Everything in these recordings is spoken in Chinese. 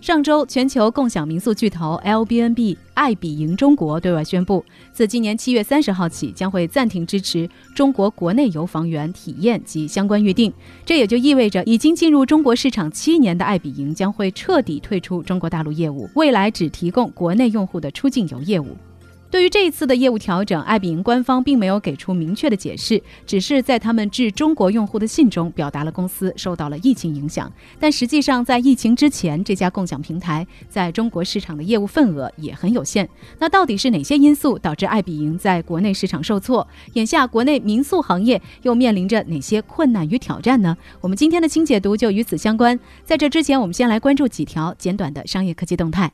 上周，全球共享民宿巨头 l b n b 爱彼迎中国对外宣布，自今年七月三十号起，将会暂停支持中国国内游房源体验及相关预订。这也就意味着，已经进入中国市场七年的爱彼迎将会彻底退出中国大陆业务，未来只提供国内用户的出境游业务。对于这一次的业务调整，爱彼迎官方并没有给出明确的解释，只是在他们致中国用户的信中表达了公司受到了疫情影响。但实际上，在疫情之前，这家共享平台在中国市场的业务份额也很有限。那到底是哪些因素导致爱彼迎在国内市场受挫？眼下国内民宿行业又面临着哪些困难与挑战呢？我们今天的清解读就与此相关。在这之前，我们先来关注几条简短的商业科技动态。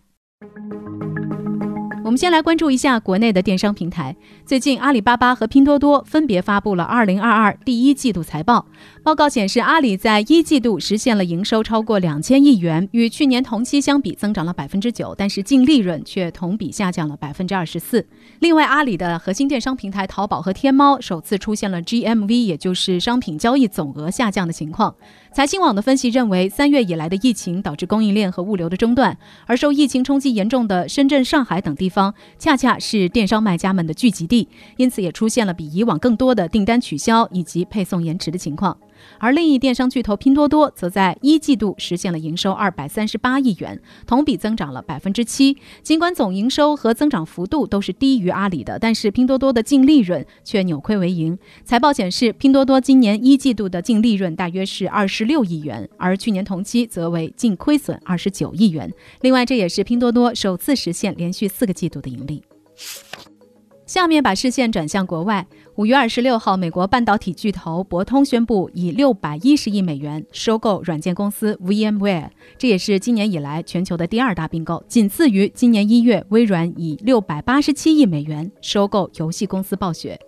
我们先来关注一下国内的电商平台。最近，阿里巴巴和拼多多分别发布了2022第一季度财报。报告显示，阿里在一季度实现了营收超过两千亿元，与去年同期相比增长了百分之九，但是净利润却同比下降了百分之二十四。另外，阿里的核心电商平台淘宝和天猫首次出现了 GMV，也就是商品交易总额下降的情况。财新网的分析认为，三月以来的疫情导致供应链和物流的中断，而受疫情冲击严重的深圳、上海等地方，恰恰是电商卖家们的聚集地，因此也出现了比以往更多的订单取消以及配送延迟的情况。而另一电商巨头拼多多，则在一季度实现了营收二百三十八亿元，同比增长了百分之七。尽管总营收和增长幅度都是低于阿里的，但是拼多多的净利润却扭亏为盈。财报显示，拼多多今年一季度的净利润大约是二十六亿元，而去年同期则为净亏损二十九亿元。另外，这也是拼多多首次实现连续四个季度的盈利。下面把视线转向国外。五月二十六号，美国半导体巨头博通宣布以六百一十亿美元收购软件公司 VMware，这也是今年以来全球的第二大并购，仅次于今年一月微软以六百八十七亿美元收购游戏公司暴雪。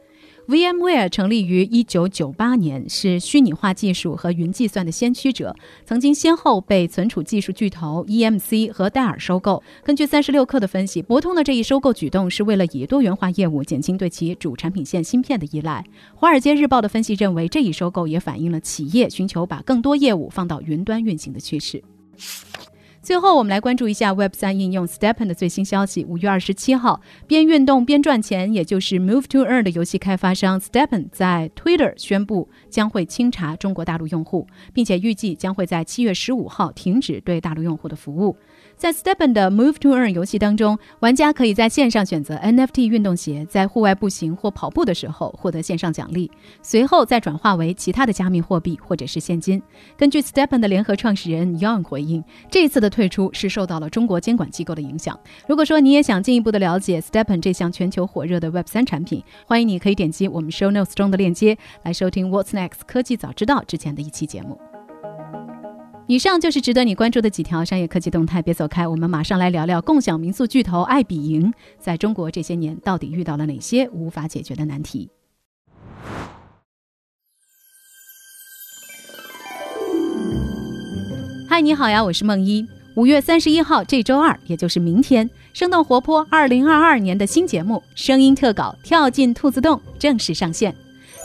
VMware 成立于一九九八年，是虚拟化技术和云计算的先驱者，曾经先后被存储技术巨头 EMC 和戴尔收购。根据三十六氪的分析，博通的这一收购举动是为了以多元化业务减轻对其主产品线芯片的依赖。华尔街日报的分析认为，这一收购也反映了企业寻求把更多业务放到云端运行的趋势。最后，我们来关注一下 Web 三应用 Stepen 的最新消息。五月二十七号，边运动边赚钱，也就是 Move to Earn 的游戏开发商 Stepen 在 Twitter 宣布将会清查中国大陆用户，并且预计将会在七月十五号停止对大陆用户的服务。在 Stepen 的 Move to Earn 游戏当中，玩家可以在线上选择 NFT 运动鞋，在户外步行或跑步的时候获得线上奖励，随后再转化为其他的加密货币或者是现金。根据 Stepen 的联合创始人 Young 回应，这次的退出是受到了中国监管机构的影响。如果说你也想进一步的了解 Stepen 这项全球火热的 Web 三产品，欢迎你可以点击我们 Show Notes 中的链接来收听 What's Next 科技早知道之前的一期节目。以上就是值得你关注的几条商业科技动态，别走开，我们马上来聊聊共享民宿巨头爱彼迎在中国这些年到底遇到了哪些无法解决的难题。嗨，你好呀，我是梦一。五月三十一号，这周二，也就是明天，生动活泼二零二二年的新节目《声音特稿》跳进兔子洞正式上线。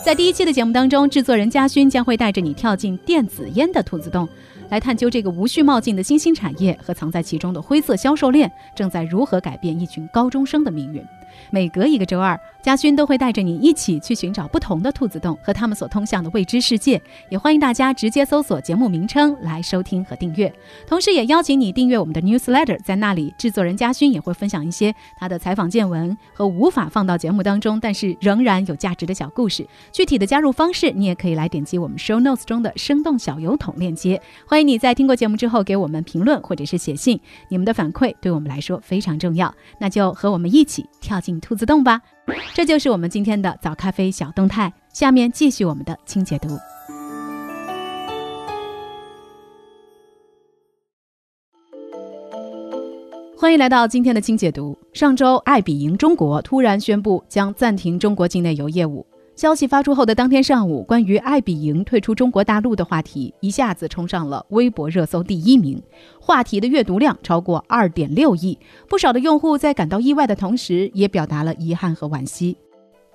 在第一期的节目当中，制作人嘉勋将会带着你跳进电子烟的兔子洞。来探究这个无序冒进的新兴产业和藏在其中的灰色销售链正在如何改变一群高中生的命运。每隔一个周二。嘉勋都会带着你一起去寻找不同的兔子洞和他们所通向的未知世界，也欢迎大家直接搜索节目名称来收听和订阅。同时，也邀请你订阅我们的 newsletter，在那里，制作人嘉勋也会分享一些他的采访见闻和无法放到节目当中，但是仍然有价值的小故事。具体的加入方式，你也可以来点击我们 show notes 中的生动小油桶链接。欢迎你在听过节目之后给我们评论或者是写信，你们的反馈对我们来说非常重要。那就和我们一起跳进兔子洞吧。这就是我们今天的早咖啡小动态。下面继续我们的清解读。欢迎来到今天的清解读。上周，爱彼迎中国突然宣布将暂停中国境内游业务。消息发出后的当天上午，关于爱比营退出中国大陆的话题一下子冲上了微博热搜第一名，话题的阅读量超过二点六亿。不少的用户在感到意外的同时，也表达了遗憾和惋惜。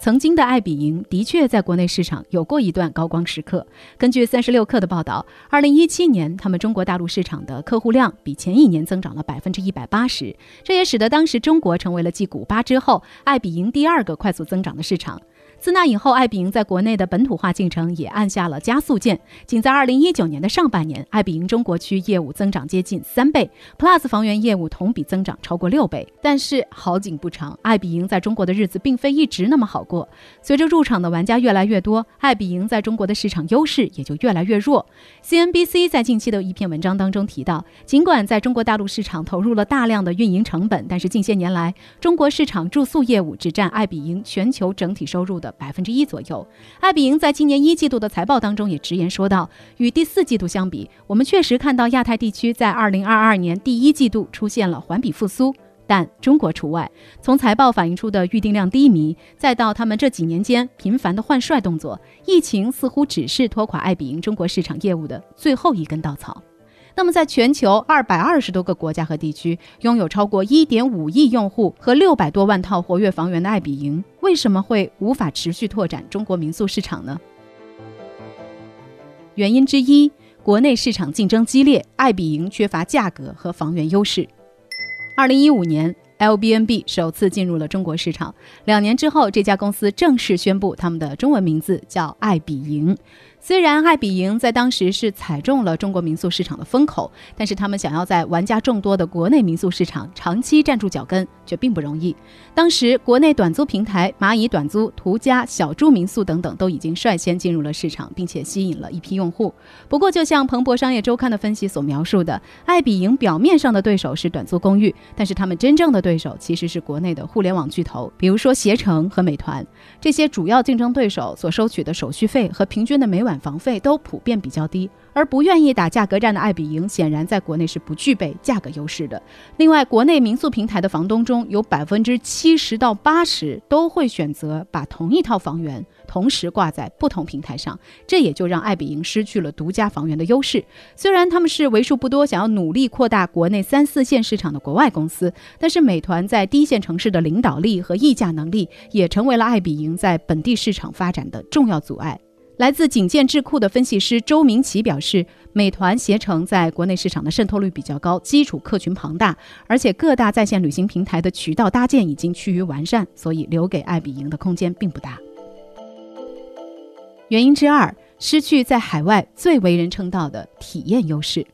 曾经的爱比营的确在国内市场有过一段高光时刻。根据三十六氪的报道，二零一七年他们中国大陆市场的客户量比前一年增长了百分之一百八十，这也使得当时中国成为了继古巴之后爱比营第二个快速增长的市场。自那以后，爱彼迎在国内的本土化进程也按下了加速键。仅在二零一九年的上半年，爱彼迎中国区业务增长接近三倍，Plus 房源业务同比增长超过六倍。但是好景不长，爱彼迎在中国的日子并非一直那么好过。随着入场的玩家越来越多，爱彼迎在中国的市场优势也就越来越弱。CNBC 在近期的一篇文章当中提到，尽管在中国大陆市场投入了大量的运营成本，但是近些年来，中国市场住宿业务只占爱彼迎全球整体收入的。百分之一左右。爱彼迎在今年一季度的财报当中也直言说道：“与第四季度相比，我们确实看到亚太地区在二零二二年第一季度出现了环比复苏，但中国除外。从财报反映出的预订量低迷，再到他们这几年间频繁的换帅动作，疫情似乎只是拖垮爱彼迎中国市场业务的最后一根稻草。”那么，在全球二百二十多个国家和地区，拥有超过一点五亿用户和六百多万套活跃房源的爱彼迎，为什么会无法持续拓展中国民宿市场呢？原因之一，国内市场竞争激烈，爱彼迎缺乏价格和房源优势。二零一五年，LBNB 首次进入了中国市场，两年之后，这家公司正式宣布他们的中文名字叫爱彼迎。虽然爱彼迎在当时是踩中了中国民宿市场的风口，但是他们想要在玩家众多的国内民宿市场长期站住脚跟却并不容易。当时国内短租平台蚂蚁短租、途家、小猪民宿等等都已经率先进入了市场，并且吸引了一批用户。不过，就像彭博商业周刊的分析所描述的，爱彼迎表面上的对手是短租公寓，但是他们真正的对手其实是国内的互联网巨头，比如说携程和美团这些主要竞争对手所收取的手续费和平均的每晚晚。房费都普遍比较低，而不愿意打价格战的爱彼迎显然在国内是不具备价格优势的。另外，国内民宿平台的房东中有百分之七十到八十都会选择把同一套房源同时挂在不同平台上，这也就让爱彼迎失去了独家房源的优势。虽然他们是为数不多想要努力扩大国内三四线市场的国外公司，但是美团在低线城市的领导力和议价能力也成为了爱彼迎在本地市场发展的重要阻碍。来自景建智库的分析师周明奇表示，美团、携程在国内市场的渗透率比较高，基础客群庞大，而且各大在线旅行平台的渠道搭建已经趋于完善，所以留给爱彼迎的空间并不大。原因之二，失去在海外最为人称道的体验优势。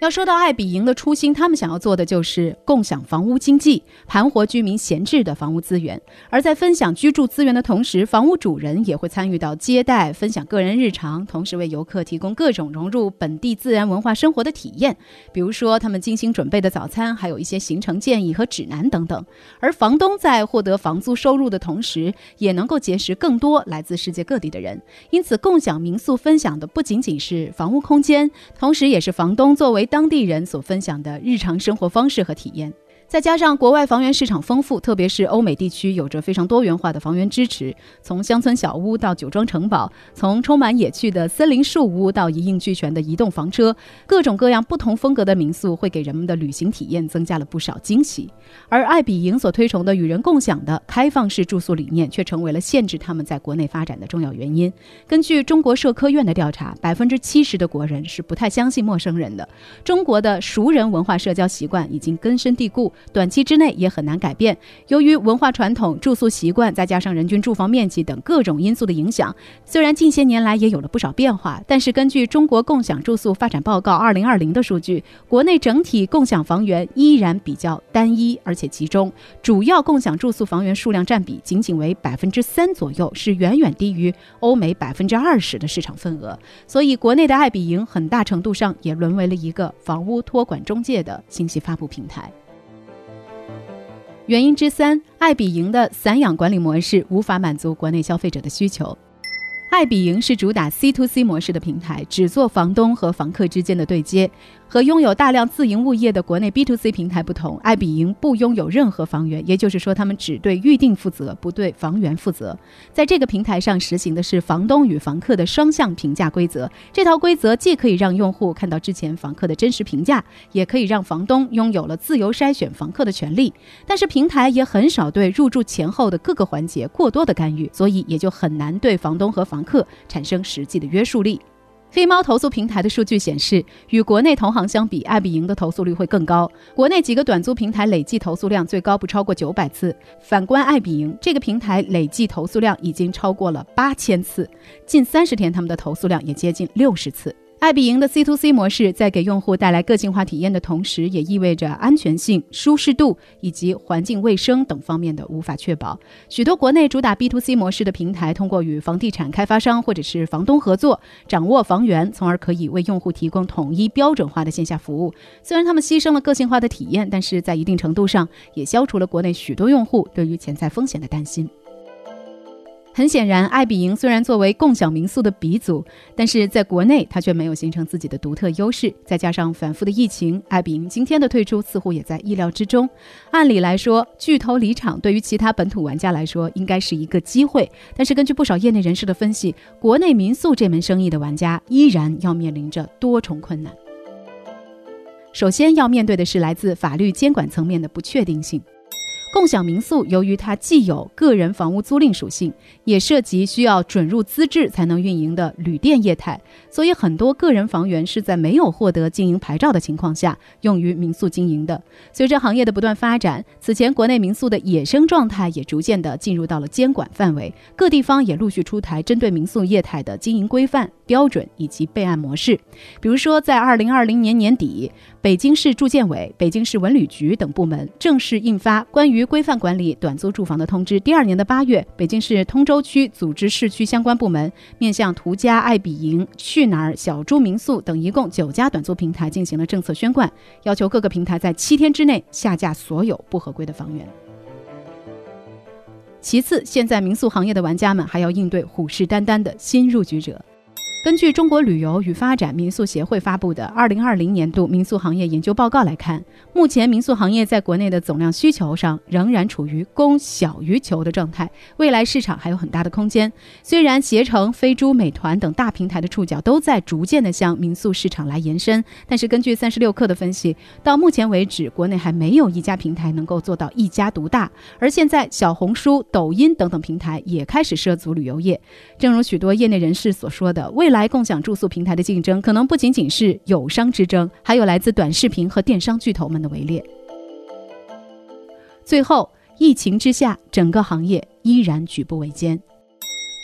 要说到爱彼迎的初心，他们想要做的就是共享房屋经济，盘活居民闲置的房屋资源。而在分享居住资源的同时，房屋主人也会参与到接待、分享个人日常，同时为游客提供各种融入本地自然文化生活的体验，比如说他们精心准备的早餐，还有一些行程建议和指南等等。而房东在获得房租收入的同时，也能够结识更多来自世界各地的人。因此，共享民宿分享的不仅仅是房屋空间，同时也是房东作为当地人所分享的日常生活方式和体验。再加上国外房源市场丰富，特别是欧美地区有着非常多元化的房源支持，从乡村小屋到酒庄城堡，从充满野趣的森林树屋到一应俱全的移动房车，各种各样不同风格的民宿会给人们的旅行体验增加了不少惊喜。而爱彼迎所推崇的与人共享的开放式住宿理念，却成为了限制他们在国内发展的重要原因。根据中国社科院的调查，百分之七十的国人是不太相信陌生人的。中国的熟人文化社交习惯已经根深蒂固。短期之内也很难改变。由于文化传统、住宿习惯，再加上人均住房面积等各种因素的影响，虽然近些年来也有了不少变化，但是根据《中国共享住宿发展报告（二零二零）》的数据，国内整体共享房源依然比较单一而且集中，主要共享住宿房源数量占比仅仅为百分之三左右，是远远低于欧美百分之二十的市场份额。所以，国内的爱彼迎很大程度上也沦为了一个房屋托管中介的信息发布平台。原因之三，爱彼迎的散养管理模式无法满足国内消费者的需求。爱彼迎是主打 C to C 模式的平台，只做房东和房客之间的对接。和拥有大量自营物业的国内 B to C 平台不同，爱彼迎不拥有任何房源，也就是说，他们只对预订负责，不对房源负责。在这个平台上实行的是房东与房客的双向评价规则。这套规则既可以让用户看到之前房客的真实评价，也可以让房东拥有了自由筛选房客的权利。但是平台也很少对入住前后的各个环节过多的干预，所以也就很难对房东和房客产生实际的约束力。黑猫投诉平台的数据显示，与国内同行相比，爱彼迎的投诉率会更高。国内几个短租平台累计投诉量最高不超过九百次，反观爱彼迎这个平台累计投诉量已经超过了八千次，近三十天他们的投诉量也接近六十次。爱彼迎的 C to C 模式在给用户带来个性化体验的同时，也意味着安全性、舒适度以及环境卫生等方面的无法确保。许多国内主打 B to C 模式的平台，通过与房地产开发商或者是房东合作，掌握房源，从而可以为用户提供统一标准化的线下服务。虽然他们牺牲了个性化的体验，但是在一定程度上也消除了国内许多用户对于潜在风险的担心。很显然，爱彼迎虽然作为共享民宿的鼻祖，但是在国内它却没有形成自己的独特优势。再加上反复的疫情，爱彼迎今天的退出似乎也在意料之中。按理来说，巨头离场对于其他本土玩家来说应该是一个机会，但是根据不少业内人士的分析，国内民宿这门生意的玩家依然要面临着多重困难。首先要面对的是来自法律监管层面的不确定性。共享民宿由于它既有个人房屋租赁属性，也涉及需要准入资质才能运营的旅店业态，所以很多个人房源是在没有获得经营牌照的情况下用于民宿经营的。随着行业的不断发展，此前国内民宿的野生状态也逐渐的进入到了监管范围，各地方也陆续出台针对民宿业态的经营规范标准以及备案模式。比如说，在二零二零年年底，北京市住建委、北京市文旅局等部门正式印发关于于规范管理短租住房的通知，第二年的八月，北京市通州区组织市区相关部门面向途家、爱彼迎、去哪儿、小猪民宿等一共九家短租平台进行了政策宣贯，要求各个平台在七天之内下架所有不合规的房源。其次，现在民宿行业的玩家们还要应对虎视眈眈的新入局者。根据中国旅游与发展民宿协会发布的二零二零年度民宿行业研究报告来看，目前民宿行业在国内的总量需求上仍然处于供小于求的状态，未来市场还有很大的空间。虽然携程、飞猪、美团等大平台的触角都在逐渐的向民宿市场来延伸，但是根据三十六氪的分析，到目前为止，国内还没有一家平台能够做到一家独大。而现在，小红书、抖音等等平台也开始涉足旅游业。正如许多业内人士所说的，未来共享住宿平台的竞争可能不仅仅是友商之争，还有来自短视频和电商巨头们的围猎。最后，疫情之下，整个行业依然举步维艰。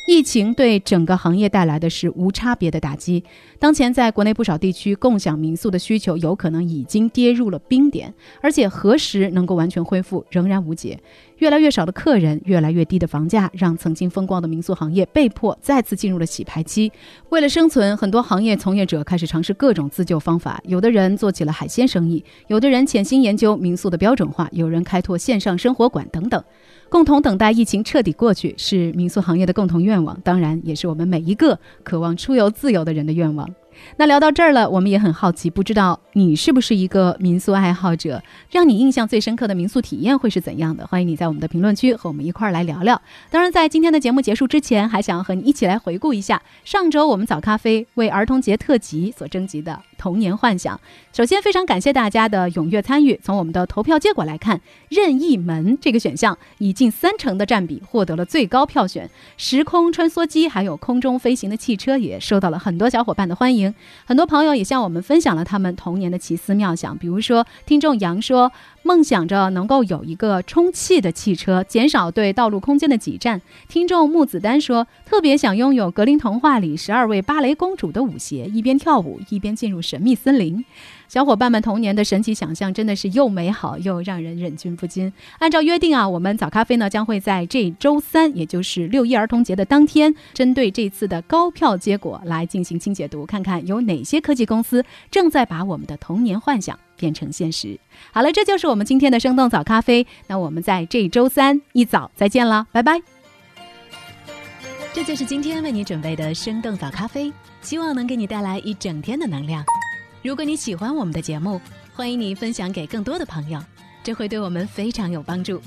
疫情对整个行业带来的是无差别的打击。当前，在国内不少地区，共享民宿的需求有可能已经跌入了冰点，而且何时能够完全恢复仍然无解。越来越少的客人，越来越低的房价，让曾经风光的民宿行业被迫再次进入了洗牌期。为了生存，很多行业从业者开始尝试各种自救方法。有的人做起了海鲜生意，有的人潜心研究民宿的标准化，有人开拓线上生活馆等等。共同等待疫情彻底过去，是民宿行业的共同愿望，当然也是我们每一个渴望出游自由的人的愿望。那聊到这儿了，我们也很好奇，不知道你是不是一个民宿爱好者？让你印象最深刻的民宿体验会是怎样的？欢迎你在我们的评论区和我们一块儿来聊聊。当然，在今天的节目结束之前，还想要和你一起来回顾一下上周我们早咖啡为儿童节特辑所征集的童年幻想。首先，非常感谢大家的踊跃参与。从我们的投票结果来看，任意门这个选项以近三成的占比获得了最高票选。时空穿梭机还有空中飞行的汽车也受到了很多小伙伴的欢迎。很多朋友也向我们分享了他们童年的奇思妙想，比如说，听众杨说，梦想着能够有一个充气的汽车，减少对道路空间的挤占。听众木子丹说，特别想拥有格林童话里十二位芭蕾公主的舞鞋，一边跳舞一边进入神秘森林。小伙伴们童年的神奇想象真的是又美好又让人忍俊不禁。按照约定啊，我们早咖啡呢将会在这周三，也就是六一儿童节的当天，针对这次的高票结果来进行清解读，看看有哪些科技公司正在把我们的童年幻想变成现实。好了，这就是我们今天的生动早咖啡。那我们在这周三一早再见了，拜拜。这就是今天为你准备的生动早咖啡，希望能给你带来一整天的能量。如果你喜欢我们的节目，欢迎你分享给更多的朋友，这会对我们非常有帮助。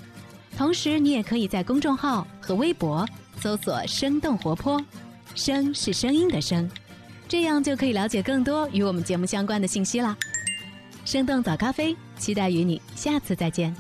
同时，你也可以在公众号和微博搜索“生动活泼”，“声”是声音的“声”，这样就可以了解更多与我们节目相关的信息啦。生动早咖啡，期待与你下次再见。